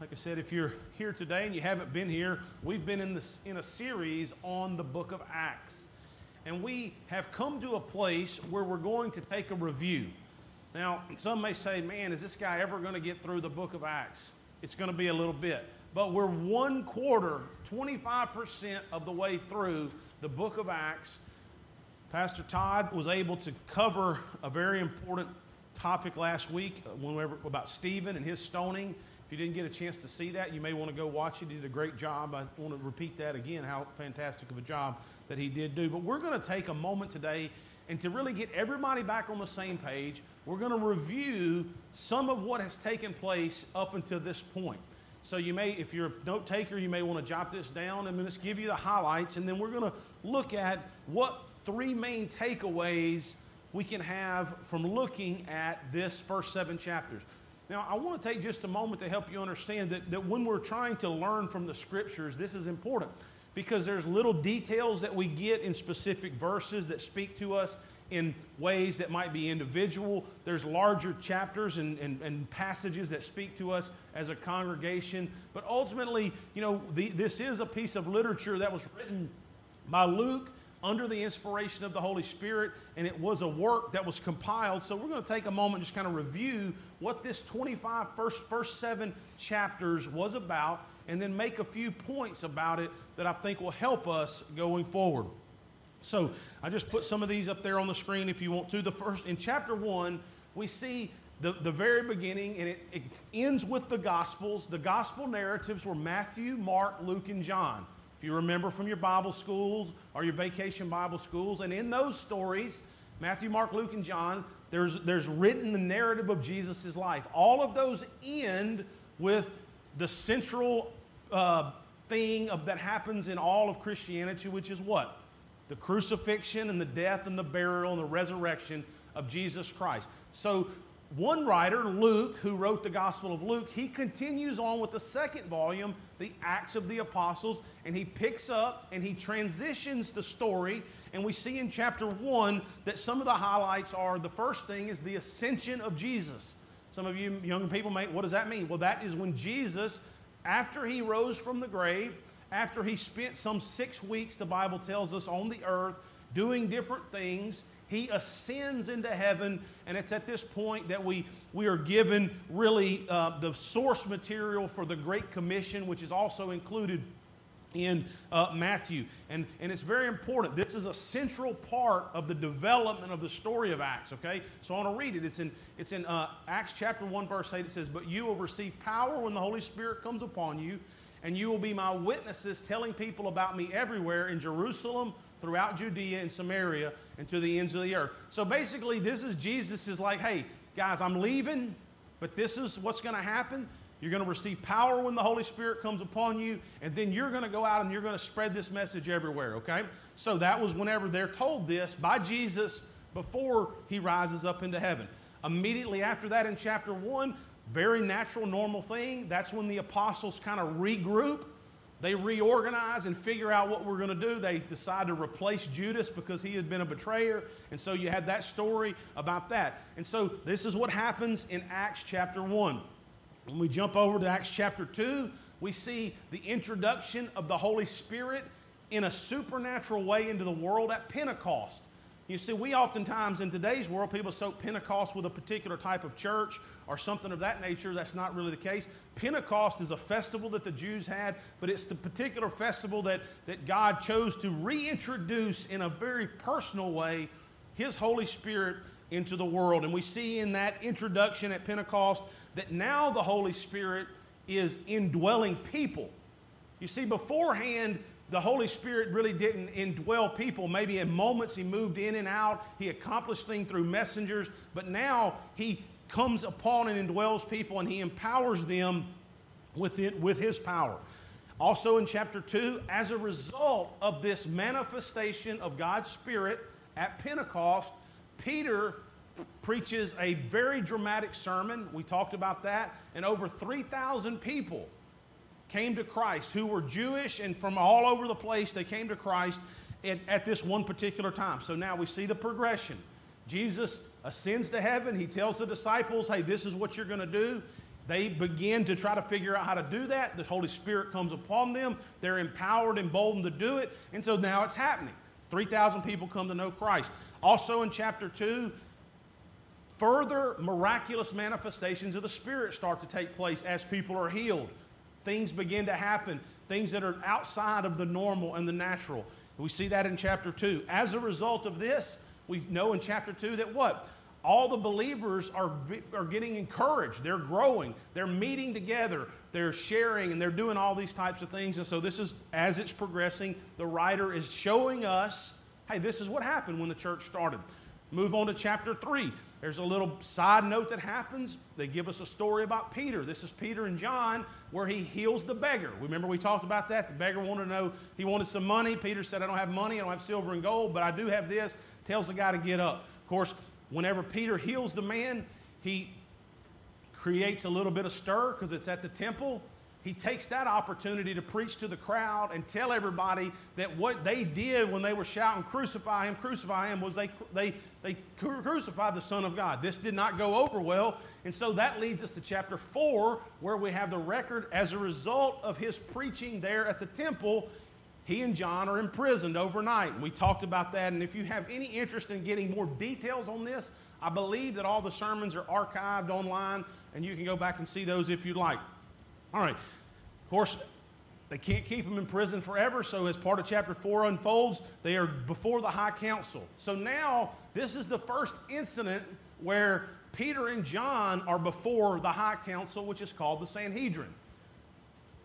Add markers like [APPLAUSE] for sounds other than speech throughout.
Like I said, if you're here today and you haven't been here, we've been in, this, in a series on the book of Acts. And we have come to a place where we're going to take a review. Now, some may say, man, is this guy ever going to get through the book of Acts? It's going to be a little bit. But we're one quarter, 25% of the way through the book of Acts. Pastor Todd was able to cover a very important topic last week uh, about Stephen and his stoning. If you didn't get a chance to see that, you may want to go watch it. He did a great job. I want to repeat that again, how fantastic of a job that he did do. But we're going to take a moment today and to really get everybody back on the same page, we're going to review some of what has taken place up until this point. So you may, if you're a note taker, you may want to jot this down and just give you the highlights, and then we're going to look at what three main takeaways we can have from looking at this first seven chapters. Now, I want to take just a moment to help you understand that, that when we're trying to learn from the scriptures, this is important because there's little details that we get in specific verses that speak to us in ways that might be individual. There's larger chapters and, and, and passages that speak to us as a congregation. But ultimately, you know, the, this is a piece of literature that was written by Luke under the inspiration of the Holy Spirit, and it was a work that was compiled. So we're going to take a moment and just kind of review what this 25 first, first seven chapters was about, and then make a few points about it that I think will help us going forward. So I just put some of these up there on the screen if you want to. The first in chapter one, we see the, the very beginning, and it, it ends with the Gospels. The Gospel narratives were Matthew, Mark, Luke, and John. If you remember from your Bible schools or your vacation Bible schools, and in those stories, Matthew, Mark, Luke, and John, there's, there's written the narrative of Jesus' life. All of those end with the central uh, thing of, that happens in all of Christianity, which is what? The crucifixion and the death and the burial and the resurrection of Jesus Christ. So one writer, Luke, who wrote the Gospel of Luke, he continues on with the second volume, the Acts of the Apostles, and he picks up and he transitions the story. And we see in chapter one that some of the highlights are the first thing is the ascension of Jesus. Some of you young people may, what does that mean? Well, that is when Jesus, after he rose from the grave, after he spent some six weeks, the Bible tells us, on the earth doing different things, he ascends into heaven, and it's at this point that we, we are given really uh, the source material for the Great Commission, which is also included in uh, Matthew. And, and it's very important. This is a central part of the development of the story of Acts, okay? So I want to read it. It's in, it's in uh, Acts chapter 1, verse 8. It says, But you will receive power when the Holy Spirit comes upon you, and you will be my witnesses, telling people about me everywhere in Jerusalem throughout Judea and Samaria and to the ends of the earth. So basically, this is Jesus is like, hey, guys, I'm leaving, but this is what's going to happen. You're going to receive power when the Holy Spirit comes upon you, and then you're going to go out and you're going to spread this message everywhere, okay? So that was whenever they're told this by Jesus before he rises up into heaven. Immediately after that, in chapter 1, very natural, normal thing, that's when the apostles kind of regroup they reorganize and figure out what we're going to do. They decide to replace Judas because he had been a betrayer. And so you had that story about that. And so this is what happens in Acts chapter 1. When we jump over to Acts chapter 2, we see the introduction of the Holy Spirit in a supernatural way into the world at Pentecost. You see, we oftentimes in today's world, people associate Pentecost with a particular type of church or something of that nature. That's not really the case. Pentecost is a festival that the Jews had, but it's the particular festival that, that God chose to reintroduce in a very personal way His Holy Spirit into the world. And we see in that introduction at Pentecost that now the Holy Spirit is indwelling people. You see, beforehand, the Holy Spirit really didn't indwell people. Maybe in moments he moved in and out, he accomplished things through messengers, but now he comes upon and indwells people and he empowers them with, it, with his power. Also in chapter 2, as a result of this manifestation of God's Spirit at Pentecost, Peter preaches a very dramatic sermon. We talked about that. And over 3,000 people came to Christ who were Jewish and from all over the place. They came to Christ at, at this one particular time. So now we see the progression. Jesus ascends to heaven. He tells the disciples, hey, this is what you're going to do. they begin to try to figure out how to do that. The Holy Spirit comes upon them. They're empowered and boldened to do it. And so now it's happening. 3,000 people come to know Christ. Also in chapter 2, further miraculous manifestations of the Spirit start to take place as people are healed. Things begin to happen, things that are outside of the normal and the natural. We see that in chapter 2. As a result of this, we know in chapter 2 that what? All the believers are, are getting encouraged. They're growing. They're meeting together. They're sharing and they're doing all these types of things. And so, this is as it's progressing, the writer is showing us hey, this is what happened when the church started. Move on to chapter 3. There's a little side note that happens. They give us a story about Peter. This is Peter and John where he heals the beggar. Remember we talked about that? The beggar wanted to know, he wanted some money. Peter said, I don't have money, I don't have silver and gold, but I do have this. Tells the guy to get up. Of course, whenever Peter heals the man, he creates a little bit of stir because it's at the temple he takes that opportunity to preach to the crowd and tell everybody that what they did when they were shouting, Crucify him, crucify him, was they, they, they crucified the Son of God. This did not go over well. And so that leads us to chapter 4, where we have the record as a result of his preaching there at the temple. He and John are imprisoned overnight. We talked about that. And if you have any interest in getting more details on this, I believe that all the sermons are archived online, and you can go back and see those if you'd like. All right. Of course, they can't keep them in prison forever, so as part of chapter 4 unfolds, they are before the high council. So now, this is the first incident where Peter and John are before the high council, which is called the Sanhedrin.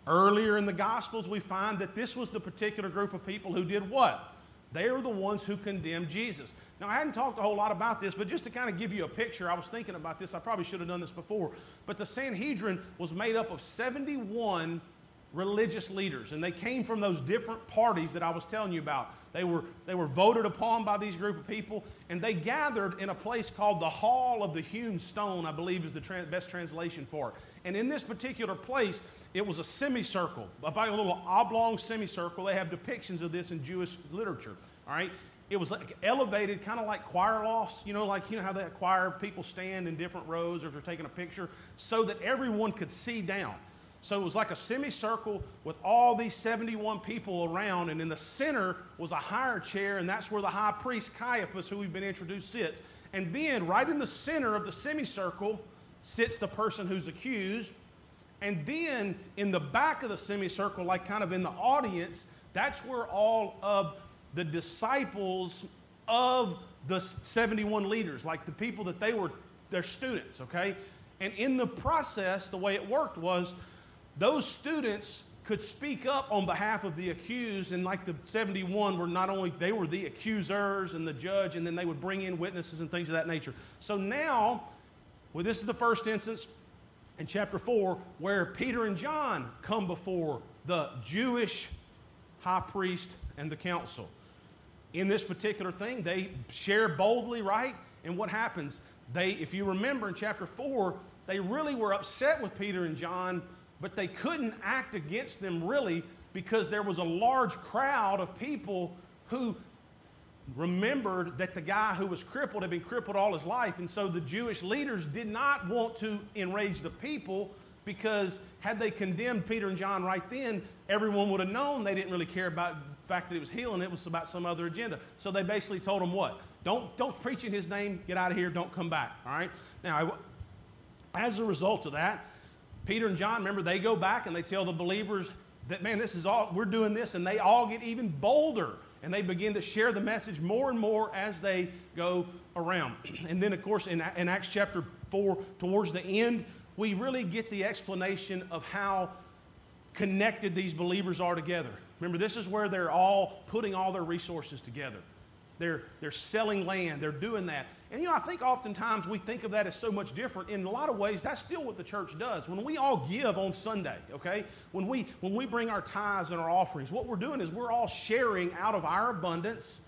Earlier in the Gospels, we find that this was the particular group of people who did what? They are the ones who condemned Jesus. Now, I hadn't talked a whole lot about this, but just to kind of give you a picture, I was thinking about this. I probably should have done this before. But the Sanhedrin was made up of 71 religious leaders, and they came from those different parties that I was telling you about. They were, they were voted upon by these group of people, and they gathered in a place called the Hall of the Hewn Stone, I believe is the best translation for it. And in this particular place, it was a semicircle, about a little oblong semicircle. They have depictions of this in Jewish literature, all right? it was like elevated, kind of like choir lofts, you know, like you know how that choir people stand in different rows or if they're taking a picture, so that everyone could see down. So it was like a semicircle with all these 71 people around, and in the center was a higher chair, and that's where the high priest Caiaphas, who we've been introduced, sits. And then right in the center of the semicircle sits the person who's accused. And then in the back of the semicircle, like kind of in the audience, that's where all of the disciples of the 71 leaders, like the people that they were their students, okay? And in the process, the way it worked was those students could speak up on behalf of the accused, and like the 71 were not only they were the accusers and the judge, and then they would bring in witnesses and things of that nature. So now, well, this is the first instance in chapter 4 where Peter and John come before the Jewish high priest and the council in this particular thing. They share boldly, right? And what happens? They, if you remember in chapter 4, they really were upset with Peter and John, but they couldn't act against them really because there was a large crowd of people who remembered that the guy who was crippled had been crippled all his life. And so the Jewish leaders did not want to enrage the people because had they condemned Peter and John right then, everyone would have known they didn't really care about the fact that he was healing, it was about some other agenda. So they basically told him what? Don't, don't preach in his name, get out of here, don't come back. All right? Now, as a result of that, Peter and John, remember, they go back and they tell the believers that, man, this is all, we're doing this, and they all get even bolder and they begin to share the message more and more as they go around. [CLEARS THROAT] And then, of course, in, in Acts chapter 4, towards the end, we really get the explanation of how connected these believers are together. Remember, this is where they're all putting all their resources together. They're, they're selling land, they're doing that. And you know, I think oftentimes we think of that as so much different. In a lot of ways, that's still what the church does. When we all give on Sunday, okay? When we when we bring our tithes and our offerings, what we're doing is we're all sharing out of our abundance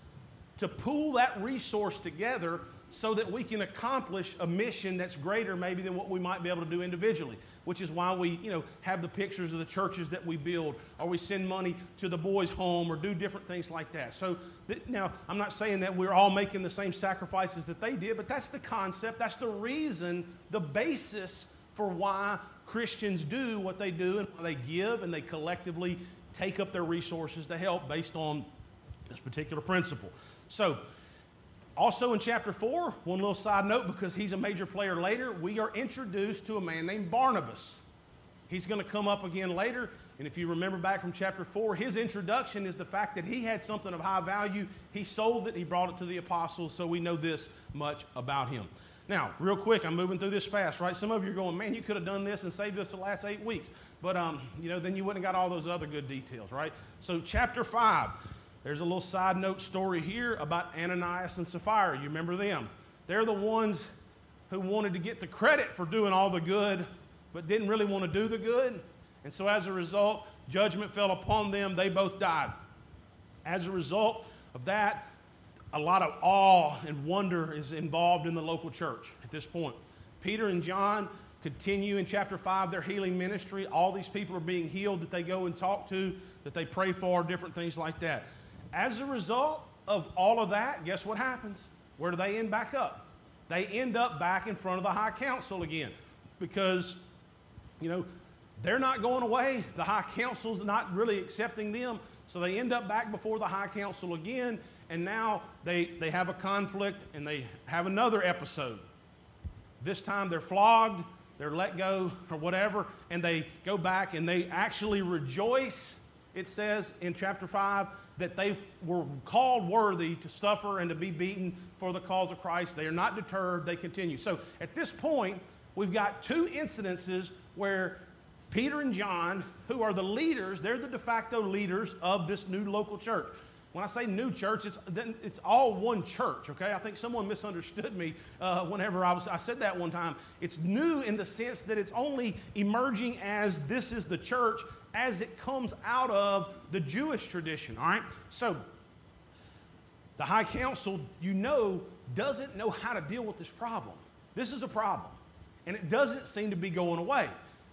to pool that resource together so that we can accomplish a mission that's greater maybe than what we might be able to do individually which is why we you know have the pictures of the churches that we build or we send money to the boys home or do different things like that so now i'm not saying that we're all making the same sacrifices that they did but that's the concept that's the reason the basis for why Christians do what they do and why they give and they collectively take up their resources to help based on this particular principle. So, also in chapter 4, one little side note because he's a major player later, we are introduced to a man named Barnabas. He's going to come up again later. And if you remember back from chapter 4, his introduction is the fact that he had something of high value. He sold it, he brought it to the apostles, so we know this much about him. Now, real quick, I'm moving through this fast, right? Some of you are going, man, you could have done this and saved us the last eight weeks. But, um, you know, then you wouldn't have got all those other good details, right? So, chapter 5, there's a little side note story here about Ananias and Sapphira. You remember them? They're the ones who wanted to get the credit for doing all the good, but didn't really want to do the good. And so, as a result, judgment fell upon them. They both died. As a result of that, a lot of awe and wonder is involved in the local church at this point. Peter and John continue in chapter 5 their healing ministry. All these people are being healed that they go and talk to, that they pray for, different things like that. As a result of all of that, guess what happens? Where do they end back up? They end up back in front of the high council again because, you know, they're not going away. The high council's not really accepting them. So they end up back before the high council again, and now they, they have a conflict and they have another episode. This time they're flogged, they're let go, or whatever, and they go back and they actually rejoice, it says in chapter 5, that they were called worthy to suffer and to be beaten for the cause of Christ. They are not deterred, they continue. So at this point, we've got two incidences where Peter and John, who are the leaders, they're the de facto leaders of this new local church. When I say new church, it's, it's all one church, okay? I think someone misunderstood me uh, whenever I, was, I said that one time. It's new in the sense that it's only emerging as this is the church as it comes out of the Jewish tradition, all right? So, the High Council, you know, doesn't know how to deal with this problem. This is a problem, and it doesn't seem to be going away.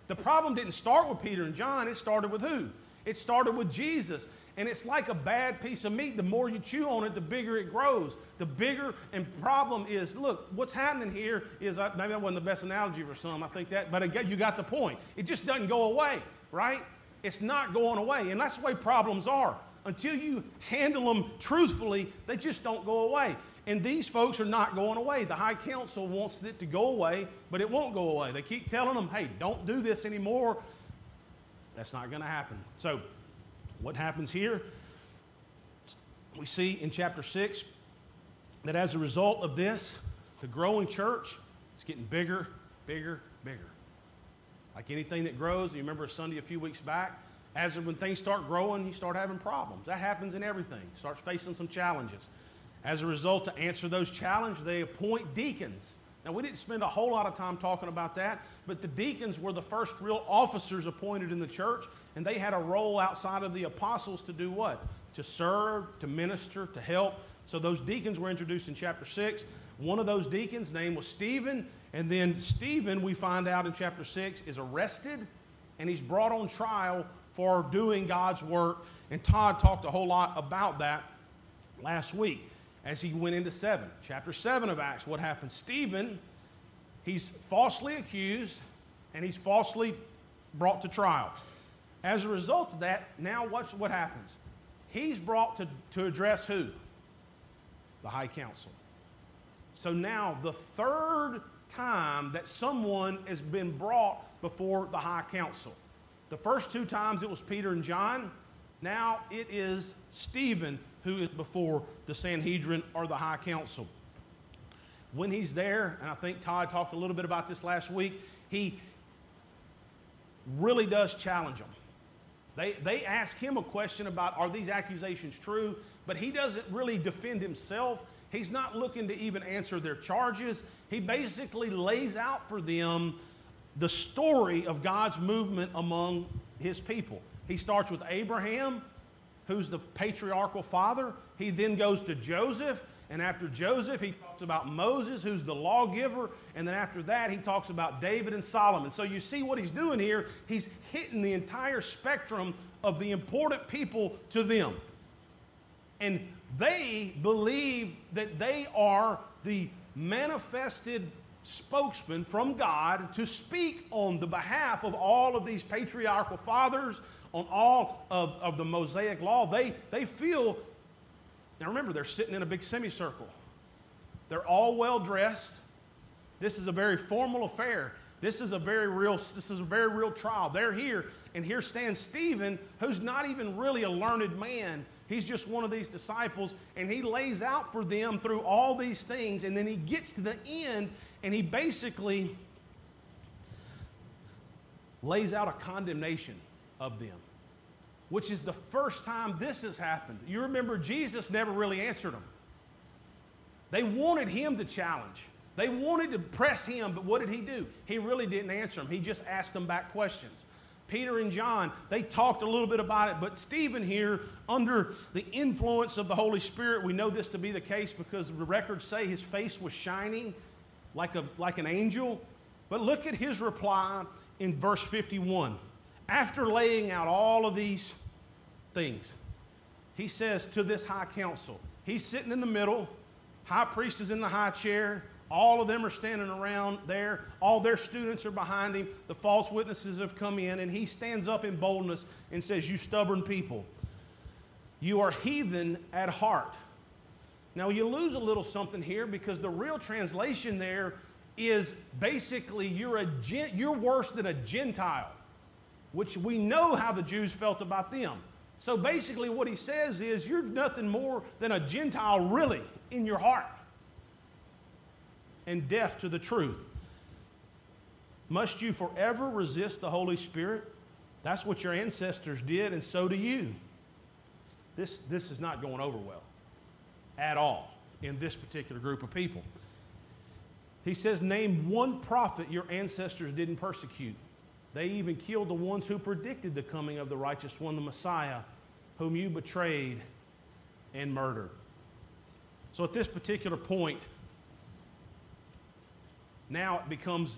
The problem didn't start with Peter and John, it started with who? It started with Jesus. And it's like a bad piece of meat. The more you chew on it, the bigger it grows. The bigger and problem is look, what's happening here is uh, maybe that wasn't the best analogy for some, I think that, but again, you got the point. It just doesn't go away, right? It's not going away. And that's the way problems are. Until you handle them truthfully, they just don't go away. And these folks are not going away. The High Council wants it to go away, but it won't go away. They keep telling them, hey, don't do this anymore. That's not going to happen. So, what happens here? We see in chapter 6 that as a result of this, the growing church is getting bigger, bigger, bigger. Like anything that grows, you remember Sunday a few weeks back, as when things start growing, you start having problems. That happens in everything. Starts facing some challenges. As a result, to answer those challenges, they appoint deacons. Now, we didn't spend a whole lot of time talking about that, but the deacons were the first real officers appointed in the church, and they had a role outside of the apostles to do what? To serve, to minister, to help. So those deacons were introduced in chapter 6. One of those deacons' name was Stephen, and then Stephen, we find out in chapter 6, is arrested and he's brought on trial for doing God's work. And Todd talked a whole lot about that last week as he went into 7. Chapter 7 of Acts, what happened? Stephen, he's falsely accused and he's falsely brought to trial. As a result of that, now what's, what happens? He's brought to, to address who? The High Council. So now, the third time that someone has been brought before the High Council. The first two times it was Peter and John. Now it is Stephen who is before the Sanhedrin or the High Council. When he's there, and I think Todd talked a little bit about this last week, he really does challenge them. They, they ask him a question about are these accusations true, but he doesn't really defend himself. He's not looking to even answer their charges. He basically lays out for them the story of God's movement among his people. He starts with Abraham who's the patriarchal father. He then goes to Joseph, and after Joseph, he talks about Moses, who's the lawgiver, and then after that, he talks about David and Solomon. So you see what he's doing here. He's hitting the entire spectrum of the important people to them. And they believe that they are the manifested spokesman from God to speak on the behalf of all of these patriarchal fathers, on all of, of the Mosaic law. They, they feel, now remember, they're sitting in a big semicircle. They're all well dressed. This is a very formal affair. This is a very real, this is a very real trial. They're here, and here stands Stephen, who's not even really a learned man. He's just one of these disciples, and he lays out for them through all these things, and then he gets to the end, and he basically lays out a condemnation of them, which is the first time this has happened. You remember, Jesus never really answered them. They wanted him to challenge. They wanted to press him, but what did he do? He really didn't answer them. He just asked them back questions. Peter and John, they talked a little bit about it, but Stephen here, under the influence of the Holy Spirit, we know this to be the case because the records say his face was shining like, a, like an angel. But look at his reply in verse 51. After laying out all of these things, he says to this high council, he's sitting in the middle, high priest is in the high chair, all of them are standing around there. All their students are behind him. The false witnesses have come in, and he stands up in boldness and says, You stubborn people, you are heathen at heart. Now, you lose a little something here because the real translation there is basically you're, a, you're worse than a Gentile, which we know how the Jews felt about them. So basically, what he says is you're nothing more than a Gentile, really, in your heart and deaf to the truth. Must you forever resist the Holy Spirit? That's what your ancestors did, and so do you. This, this is not going over well at all in this particular group of people. He says, Name one prophet your ancestors didn't persecute. They even killed the ones who predicted the coming of the righteous one, the Messiah, whom you betrayed and murdered. So at this particular point, now it becomes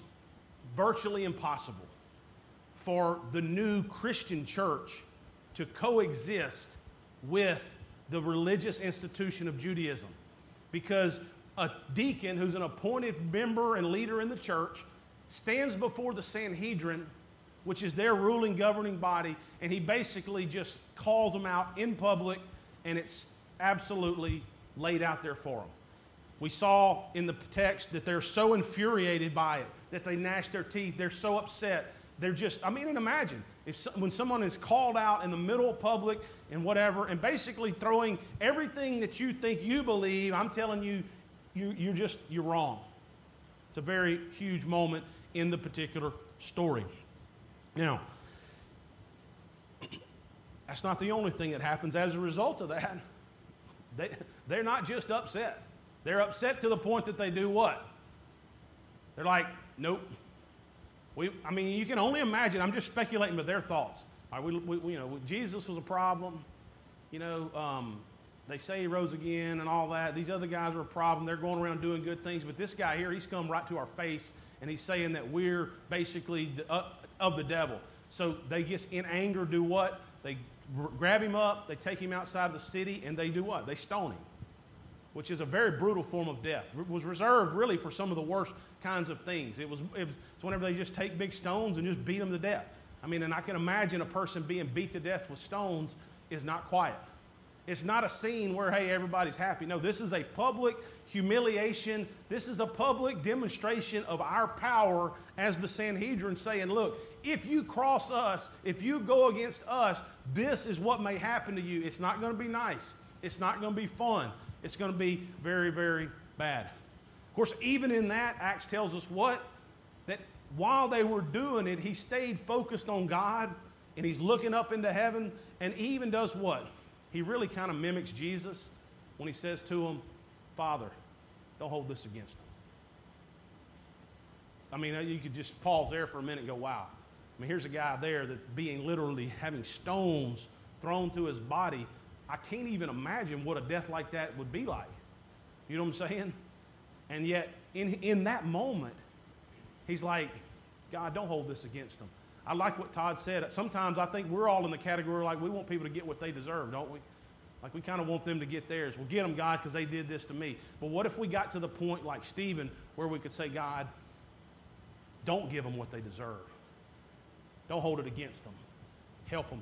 virtually impossible for the new Christian church to coexist with the religious institution of Judaism. Because a deacon who's an appointed member and leader in the church stands before the Sanhedrin, which is their ruling governing body, and he basically just calls them out in public, and it's absolutely laid out there for them. We saw in the text that they're so infuriated by it that they gnash their teeth. They're so upset. They're just, I mean, and imagine if so, when someone is called out in the middle of public and whatever, and basically throwing everything that you think you believe, I'm telling you, you you're just, you're wrong. It's a very huge moment in the particular story. Now, that's not the only thing that happens as a result of that. They, they're not just upset. They're upset to the point that they do what? They're like, nope. We, I mean, you can only imagine. I'm just speculating, but their thoughts. Right, we, we, you know, Jesus was a problem. You know, um, they say he rose again and all that. These other guys are a problem. They're going around doing good things. But this guy here, he's come right to our face and he's saying that we're basically the, uh, of the devil. So they just in anger do what? They grab him up, they take him outside of the city, and they do what? They stone him which is a very brutal form of death. It was reserved really for some of the worst kinds of things. It was, it was it's whenever they just take big stones and just beat them to death. I mean, and I can imagine a person being beat to death with stones is not quiet. It's not a scene where, hey, everybody's happy. No, this is a public humiliation. This is a public demonstration of our power as the Sanhedrin saying, look, if you cross us, if you go against us, this is what may happen to you. It's not going to be nice. It's not going to be fun it's going to be very, very bad. Of course, even in that, Acts tells us what? That while they were doing it, he stayed focused on God and he's looking up into heaven and even does what? He really kind of mimics Jesus when he says to him, Father, don't hold this against them. I mean, you could just pause there for a minute and go, wow. I mean, here's a guy there that being literally having stones thrown to his body I can't even imagine what a death like that would be like. You know what I'm saying? And yet, in, in that moment, he's like, God, don't hold this against them. I like what Todd said. Sometimes I think we're all in the category like we want people to get what they deserve, don't we? Like we kind of want them to get theirs. Well, get them, God, because they did this to me. But what if we got to the point like Stephen where we could say, God, don't give them what they deserve. Don't hold it against them. Help them.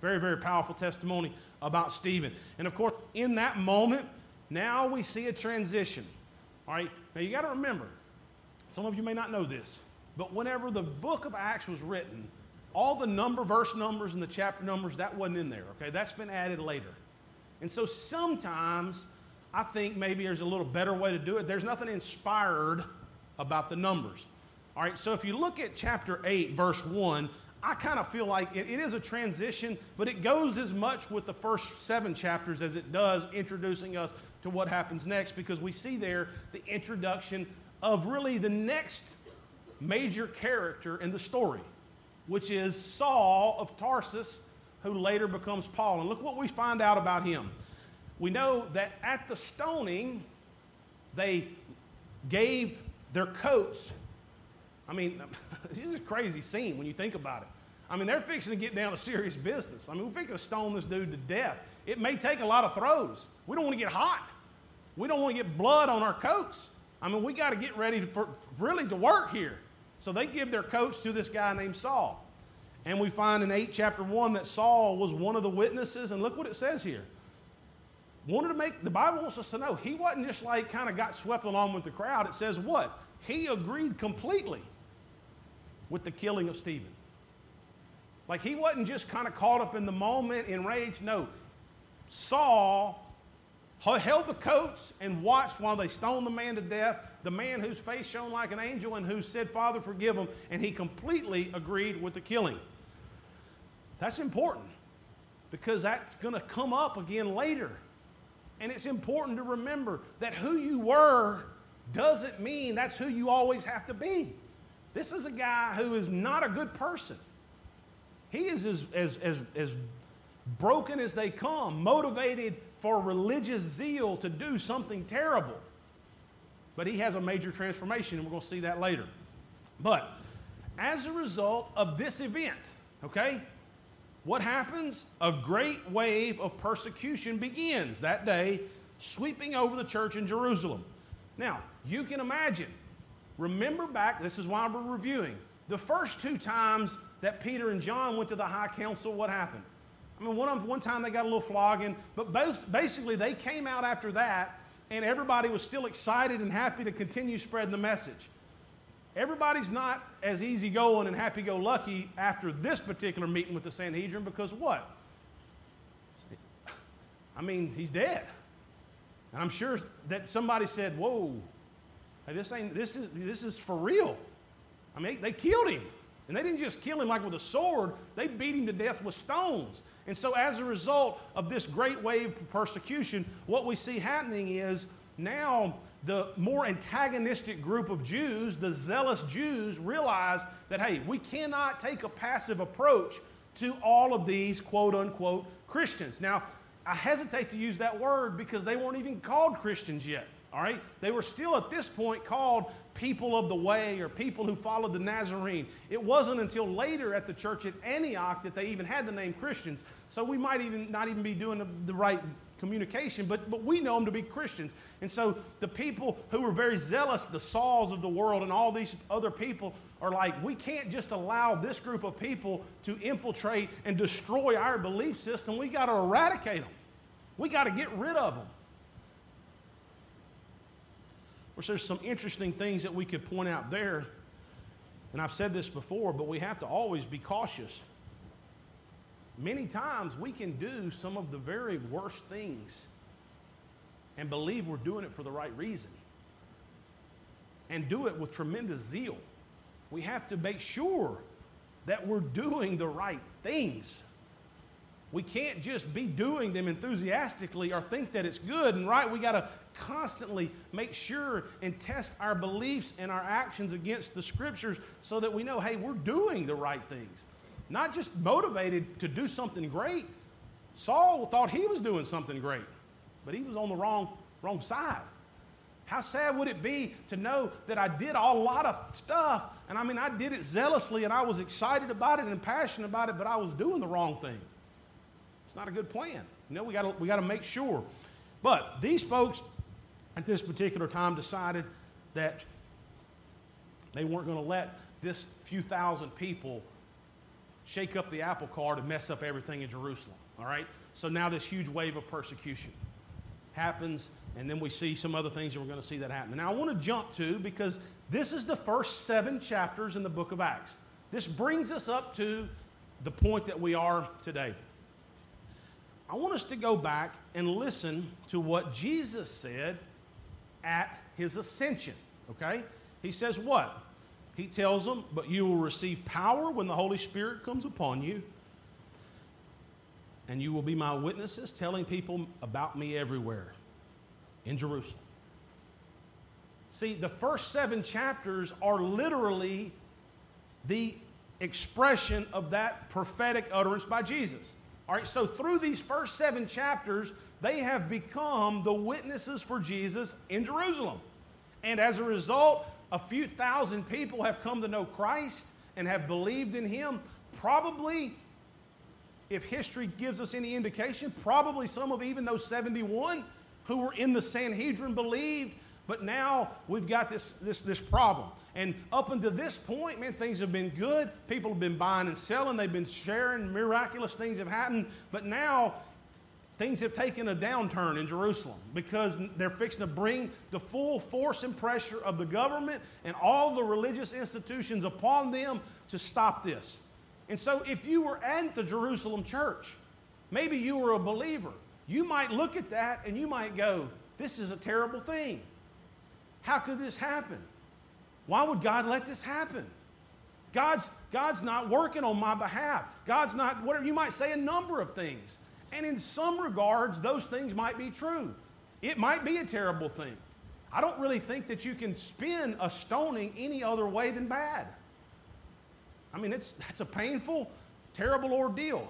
Very, very powerful testimony about Stephen. And of course, in that moment, now we see a transition. All right? Now you got to remember, some of you may not know this, but whenever the book of Acts was written, all the number, verse numbers, and the chapter numbers, that wasn't in there, okay? That's been added later. And so sometimes I think maybe there's a little better way to do it. There's nothing inspired about the numbers. All right, so if you look at chapter 8, verse 1, I kind of feel like it, it is a transition, but it goes as much with the first seven chapters as it does introducing us to what happens next because we see there the introduction of really the next major character in the story, which is Saul of Tarsus, who later becomes Paul. And look what we find out about him. We know that at the stoning, they gave their coats. I mean, [LAUGHS] this is a crazy scene when you think about it. I mean, they're fixing to get down to serious business. I mean, we're fixing to stone this dude to death. It may take a lot of throws. We don't want to get hot. We don't want to get blood on our coats. I mean, we got to get ready for, really to work here. So they give their coats to this guy named Saul. And we find in 8 chapter 1 that Saul was one of the witnesses. And look what it says here. Wanted to make, the Bible wants us to know, he wasn't just like kind of got swept along with the crowd. It says what? He agreed completely with the killing of Stephen. Like he wasn't just kind of caught up in the moment, enraged. No. Saul held the coats and watched while they stoned the man to death, the man whose face shone like an angel and who said, Father, forgive him. And he completely agreed with the killing. That's important because that's going to come up again later. And it's important to remember that who you were doesn't mean that's who you always have to be. This is a guy who is not a good person. He is as, as, as, as broken as they come, motivated for religious zeal to do something terrible. But he has a major transformation, and we're going to see that later. But as a result of this event, okay, what happens? A great wave of persecution begins that day, sweeping over the church in Jerusalem. Now, you can imagine, remember back, this is why we're reviewing, the first two times that Peter and John went to the high council, what happened? I mean, one, one time they got a little flogging, but both, basically they came out after that and everybody was still excited and happy to continue spreading the message. Everybody's not as easygoing and happy go lucky after this particular meeting with the Sanhedrin because what? I mean, he's dead. And I'm sure that somebody said, Whoa, this, ain't, this, is, this is for real. I mean, they killed him. And they didn't just kill him like with a sword, they beat him to death with stones. And so, as a result of this great wave of persecution, what we see happening is now the more antagonistic group of Jews, the zealous Jews, realize that, hey, we cannot take a passive approach to all of these quote unquote Christians. Now, I hesitate to use that word because they weren't even called Christians yet. All right? They were still at this point called people of the way or people who followed the Nazarene. It wasn't until later at the church at Antioch that they even had the name Christians. So we might even not even be doing the, the right communication, but, but we know them to be Christians. And so the people who were very zealous, the Sauls of the world, and all these other people are like, we can't just allow this group of people to infiltrate and destroy our belief system. We got to eradicate them, we got to get rid of them course, there's some interesting things that we could point out there. And I've said this before, but we have to always be cautious. Many times we can do some of the very worst things and believe we're doing it for the right reason and do it with tremendous zeal. We have to make sure that we're doing the right things. We can't just be doing them enthusiastically or think that it's good and right. We got to constantly make sure and test our beliefs and our actions against the scriptures so that we know, hey, we're doing the right things. Not just motivated to do something great. Saul thought he was doing something great, but he was on the wrong, wrong side. How sad would it be to know that I did a lot of stuff, and I mean, I did it zealously, and I was excited about it and passionate about it, but I was doing the wrong thing. It's not a good plan. You know, we got we to make sure. But these folks at this particular time decided that they weren't going to let this few thousand people shake up the apple cart and mess up everything in Jerusalem. All right? So now this huge wave of persecution happens, and then we see some other things, and we're going to see that happen. Now I want to jump to because this is the first seven chapters in the book of Acts. This brings us up to the point that we are today. I want us to go back and listen to what Jesus said at his ascension, okay? He says what? He tells them, But you will receive power when the Holy Spirit comes upon you, and you will be my witnesses, telling people about me everywhere in Jerusalem. See, the first seven chapters are literally the expression of that prophetic utterance by Jesus. All right, so through these first seven chapters, they have become the witnesses for Jesus in Jerusalem. And as a result, a few thousand people have come to know Christ and have believed in him. Probably, if history gives us any indication, probably some of even those 71 who were in the Sanhedrin believed, but now we've got this, this, this problem. And up until this point, man, things have been good. People have been buying and selling. They've been sharing. Miraculous things have happened. But now things have taken a downturn in Jerusalem because they're fixing to bring the full force and pressure of the government and all the religious institutions upon them to stop this. And so, if you were at the Jerusalem church, maybe you were a believer, you might look at that and you might go, This is a terrible thing. How could this happen? Why would God let this happen? God's, God's not working on my behalf. God's not, whatever you might say, a number of things. And in some regards, those things might be true. It might be a terrible thing. I don't really think that you can spin a stoning any other way than bad. I mean, it's, that's a painful, terrible ordeal.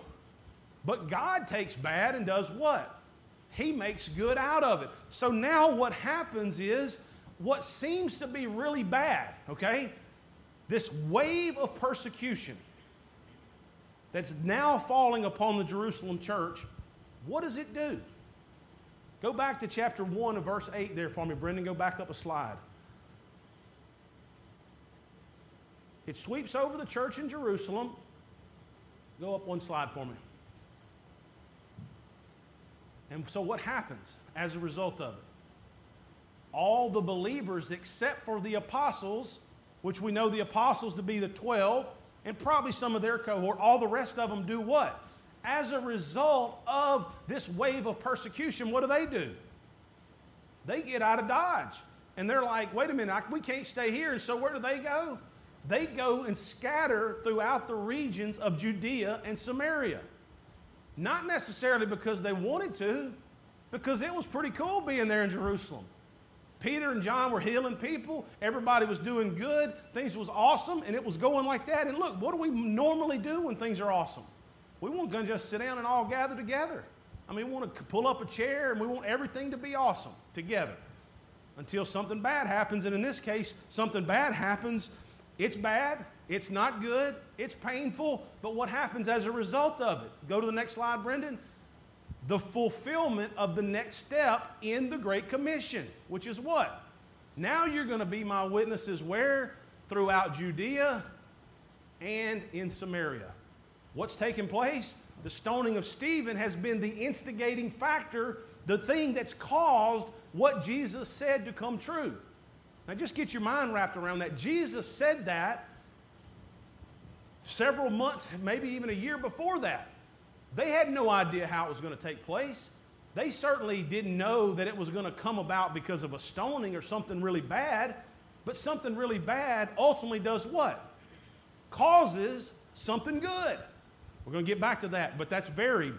But God takes bad and does what? He makes good out of it. So now what happens is what seems to be really bad, okay? This wave of persecution that's now falling upon the Jerusalem church, what does it do? Go back to chapter 1 of verse 8 there for me, Brendan. Go back up a slide. It sweeps over the church in Jerusalem. Go up one slide for me. And so, what happens as a result of it? All the believers except for the apostles, which we know the apostles to be the 12, and probably some of their cohort, all the rest of them do what? As a result of this wave of persecution, what do they do? They get out of Dodge. And they're like, wait a minute, we can't stay here. And so where do they go? They go and scatter throughout the regions of Judea and Samaria. Not necessarily because they wanted to, because it was pretty cool being there in Jerusalem. Peter and John were healing people. Everybody was doing good. Things was awesome, and it was going like that. And look, what do we normally do when things are awesome? We want to just sit down and all gather together. I mean, we want to pull up a chair and we want everything to be awesome together until something bad happens. And in this case, something bad happens. It's bad. It's not good. It's painful. But what happens as a result of it? Go to the next slide, Brendan the fulfillment of the next step in the Great Commission, which is what? Now you're going to be my witnesses where? Throughout Judea and in Samaria. What's taken place? The stoning of Stephen has been the instigating factor, the thing that's caused what Jesus said to come true. Now just get your mind wrapped around that. Jesus said that several months, maybe even a year before that. They had no idea how it was going to take place. They certainly didn't know that it was going to come about because of a stoning or something really bad. But something really bad ultimately does what? Causes something good. We're going to get back to that, but that's very,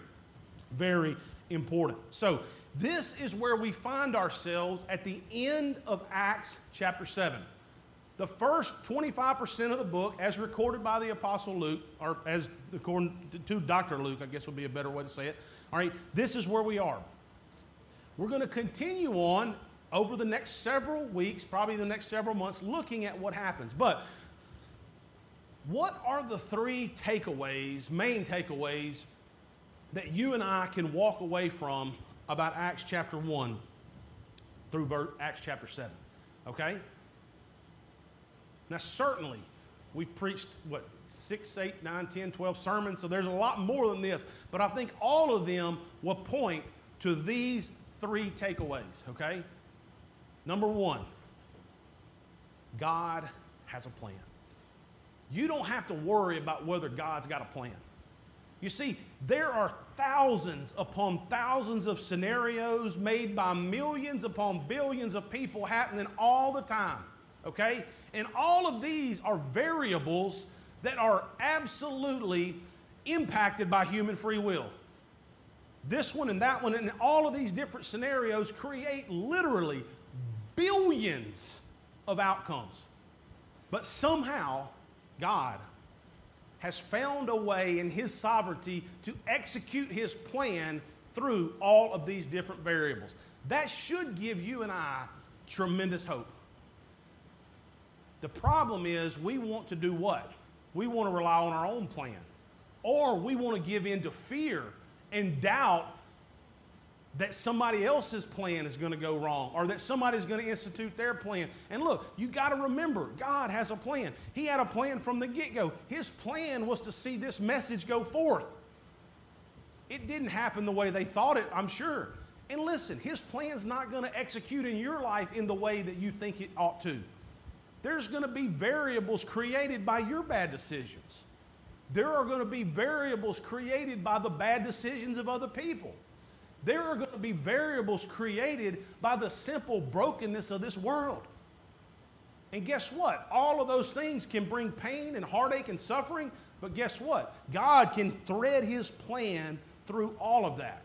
very important. So, this is where we find ourselves at the end of Acts chapter 7 the first 25% of the book, as recorded by the Apostle Luke, or as according to Dr. Luke, I guess would be a better way to say it. All right, this is where we are. We're going to continue on over the next several weeks, probably the next several months, looking at what happens. But what are the three takeaways, main takeaways, that you and I can walk away from about Acts chapter 1 through Acts chapter 7. Okay? Now, certainly, we've preached, what, 6, 8, 9, 10, 12 sermons, so there's a lot more than this. But I think all of them will point to these three takeaways, okay? Number one, God has a plan. You don't have to worry about whether God's got a plan. You see, there are thousands upon thousands of scenarios made by millions upon billions of people happening all the time, okay? And all of these are variables that are absolutely impacted by human free will. This one and that one and all of these different scenarios create literally billions of outcomes. But somehow, God has found a way in His sovereignty to execute His plan through all of these different variables. That should give you and I tremendous hope. The problem is we want to do what? We want to rely on our own plan. Or we want to give in to fear and doubt that somebody else's plan is going to go wrong or that somebody's going to institute their plan. And look, you got to remember, God has a plan. He had a plan from the get go. His plan was to see this message go forth. It didn't happen the way they thought it, I'm sure. And listen, His plan's not going to execute in your life in the way that you think it ought to. There's going to be variables created by your bad decisions. There are going to be variables created by the bad decisions of other people. There are going to be variables created by the simple brokenness of this world. And guess what? All of those things can bring pain and heartache and suffering, but guess what? God can thread His plan through all of that.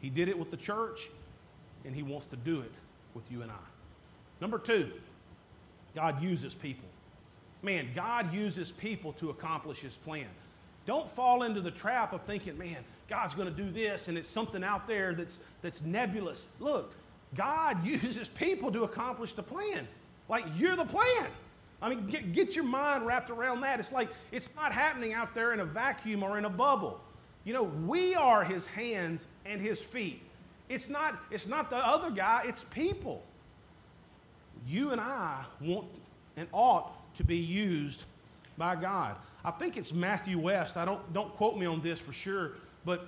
He did it with the church, and He wants to do it with you and I. Number two, God uses people. Man, God uses people to accomplish His plan. Don't fall into the trap of thinking, man, God's going to do this and it's something out there that's, that's nebulous. Look, God [LAUGHS] uses people to accomplish the plan. Like, you're the plan. I mean, get, get your mind wrapped around that. It's like it's not happening out there in a vacuum or in a bubble. You know, we are his hands and his feet. It's not, it's not the other guy, it's people. You and I want and ought to be used by God. I think it's Matthew West. I don't, don't quote me on this for sure, but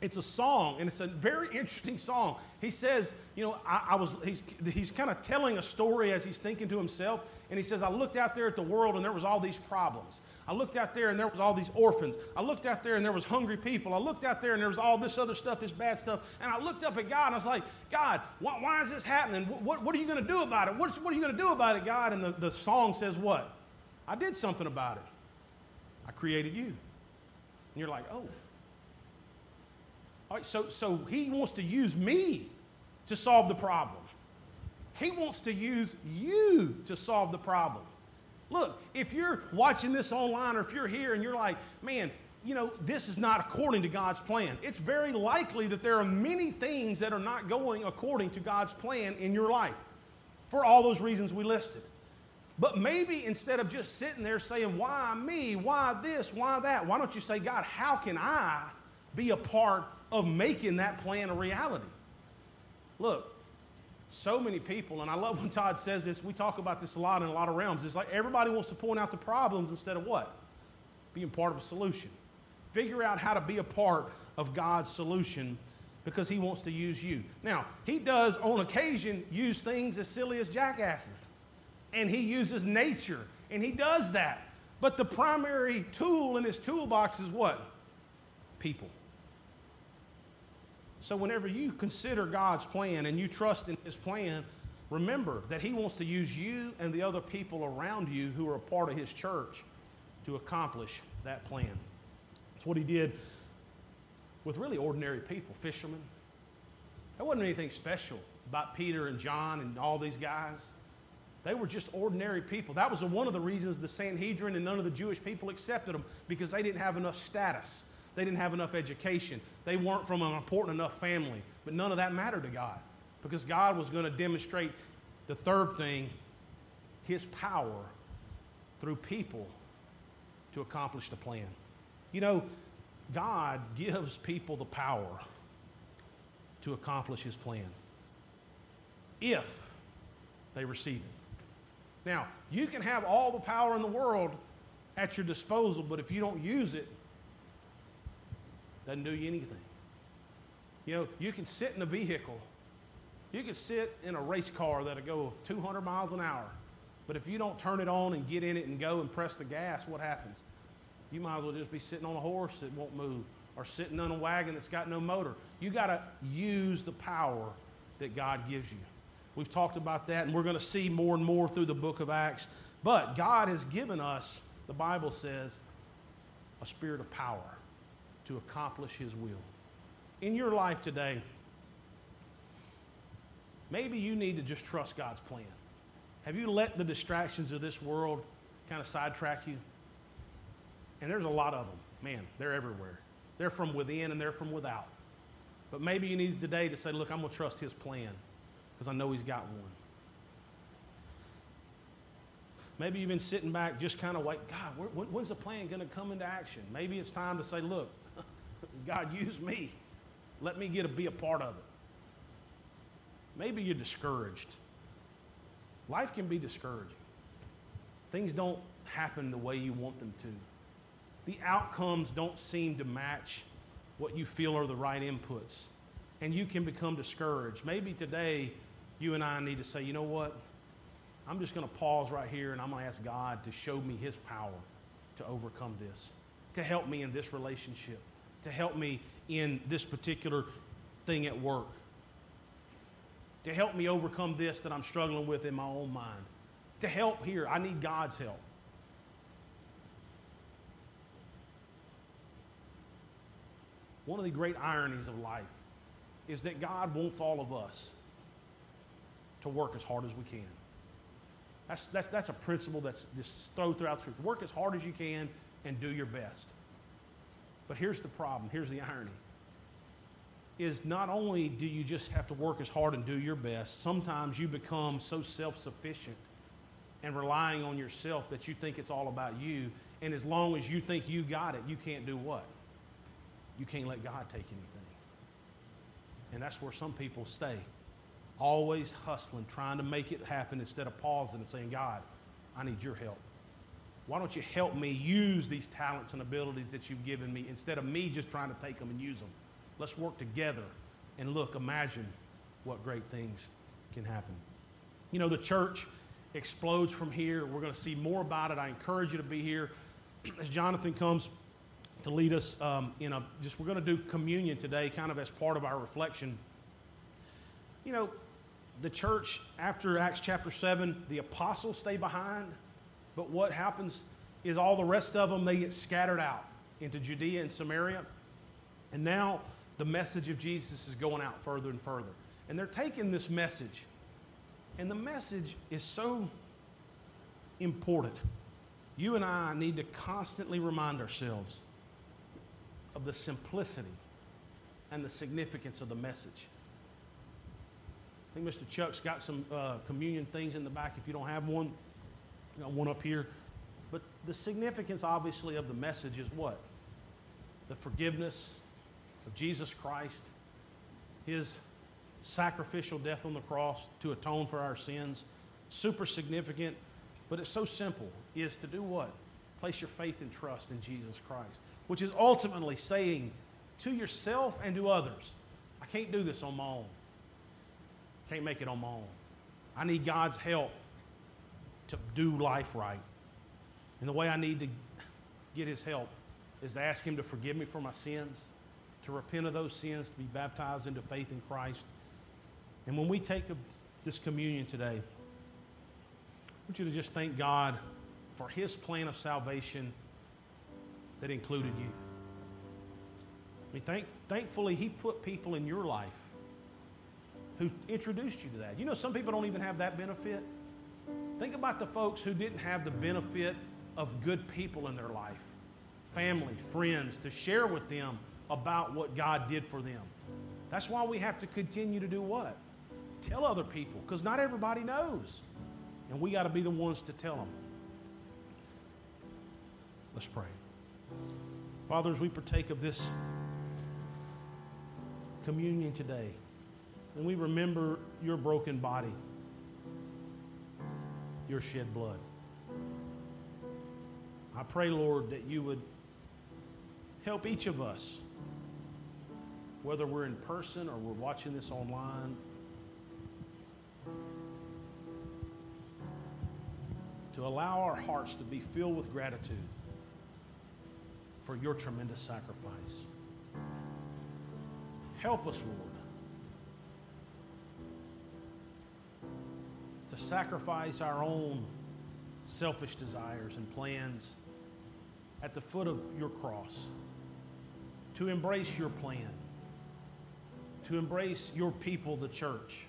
it's a song, and it's a very interesting song. He says, you know, I, I was, he's, he's kind of telling a story as he's thinking to himself, and he says, I looked out there at the world and there was all these problems. I looked out there and there was all these orphans. I looked out there and there was hungry people. I looked out there and there was all this other stuff, this bad stuff. And I looked up at God and I was like, God, why, why is this happening? What, what, what are you going to do about it? What, what are you going to do about it, God? And the, the song says what? I did something about it. I created you. And you're like, oh, all right, so, so he wants to use me to solve the problem. He wants to use you to solve the problem. Look, if you're watching this online or if you're here and you're like, man, you know, this is not according to God's plan, it's very likely that there are many things that are not going according to God's plan in your life for all those reasons we listed. But maybe instead of just sitting there saying, why me? Why this? Why that? Why don't you say, God, how can I be a part of making that plan a reality. Look, so many people, and I love when Todd says this, we talk about this a lot in a lot of realms. It's like everybody wants to point out the problems instead of what? Being part of a solution. Figure out how to be a part of God's solution because He wants to use you. Now, He does on occasion use things as silly as jackasses, and He uses nature, and He does that. But the primary tool in His toolbox is what? People. So, whenever you consider God's plan and you trust in His plan, remember that He wants to use you and the other people around you who are a part of His church to accomplish that plan. That's what He did with really ordinary people, fishermen. There wasn't anything special about Peter and John and all these guys. They were just ordinary people. That was one of the reasons the Sanhedrin and none of the Jewish people accepted them because they didn't have enough status. They didn't have enough education. They weren't from an important enough family. But none of that mattered to God because God was going to demonstrate the third thing His power through people to accomplish the plan. You know, God gives people the power to accomplish his plan if they receive it. Now, you can have all the power in the world at your disposal, but if you don't use it, doesn't do you anything. You know, you can sit in a vehicle, you can sit in a race car that'll go 200 miles an hour, but if you don't turn it on and get in it and go and press the gas, what happens? You might as well just be sitting on a horse that won't move or sitting on a wagon that's got no motor. You got to use the power that God gives you. We've talked about that, and we're going to see more and more through the book of Acts. But God has given us, the Bible says, a spirit of power to accomplish His will. In your life today, maybe you need to just trust God's plan. Have you let the distractions of this world kind of sidetrack you? And there's a lot of them. Man, they're everywhere. They're from within and they're from without. But maybe you need today to say, look, I'm going to trust his plan because I know he's got one. Maybe you've been sitting back just kind of like, God, when's the plan going to come into action? Maybe it's time to say, look, God, use me. Let me get to be a part of it. Maybe you're discouraged. Life can be discouraging. Things don't happen the way you want them to the outcomes don't seem to match what you feel are the right inputs. And you can become discouraged. Maybe today you and I need to say, you know what? I'm just going to pause right here and I'm going to ask God to show me His power to overcome this, to help me in this relationship, to help me in this particular thing at work, to help me overcome this that I'm struggling with in my own mind. To help here, I need God's help. One of the great ironies of life is that God wants all of us to work as hard as we can. That's, that's, that's a principle that's just thrown throughout Scripture. Work as hard as you can and do your best. But here's the problem, here's the irony. Is not only do you just have to work as hard and do your best, sometimes you become so self sufficient and relying on yourself that you think it's all about you. And as long as you think you got it, you can't do what? you can't let God take anything. And that's where some people stay. Always hustling, trying to make it happen instead of pausing and saying, God, I need your help. Why don't you help me use these talents and abilities that you've given me instead of me just trying to take them and use them? Let's work together and look, imagine what great things can happen. You know, the church explodes from here. We're going to see more about it. I encourage you to be here. [CLEARS THROAT] As Jonathan comes, to lead us um, in a just we're going to do communion today kind of as part of our reflection you know the church after acts chapter 7 the apostles stay behind but what happens is all the rest of them they get scattered out into judea and samaria and now the message of jesus is going out further and further and they're taking this message and the message is so important you and i need to constantly remind ourselves of the simplicity and the significance of the message. I think Mr. Chuck's got some uh, communion things in the back. If you don't have one, one up here. But the significance, obviously, of the message is what? The forgiveness of Jesus Christ, his sacrificial death on the cross to atone for our sins. Super significant, but it's so simple is to do what? Place your faith and trust in Jesus Christ which is ultimately saying to yourself and to others, I can't do this on my own. Can't make it on my own. I need God's help to do life right. And the way I need to get His help is to ask Him to forgive me for my sins, to repent of those sins, to be baptized into faith in Christ. And when we take a, this communion today, I want you to just thank God for His plan of salvation that included you. I mean, thank, thankfully, He put people in your life who introduced you to that. You know, some people don't even have that benefit. Think about the folks who didn't have the benefit of good people in their life family, friends, to share with them about what God did for them. That's why we have to continue to do what? Tell other people, because not everybody knows. And we got to be the ones to tell them. Let's pray. Father, as we partake of this communion today, and we remember your broken body, your shed blood. I pray, Lord, that you would help each of us, whether we're in person or we're watching this online, to allow our hearts to be filled with gratitude for your tremendous sacrifice. Help us, Lord, to sacrifice our own selfish desires and plans at the foot of your cross, to embrace your plan, to embrace your people, the church,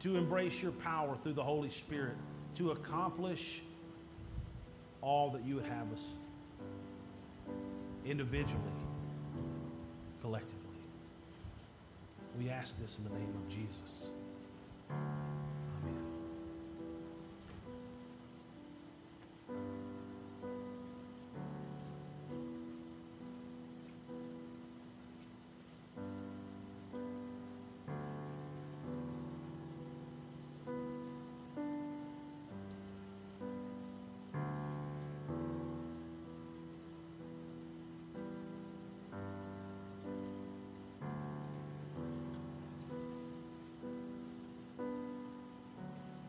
to embrace your power through the Holy Spirit, to accomplish all that you would have us individually, collectively. We ask this in the name of Jesus.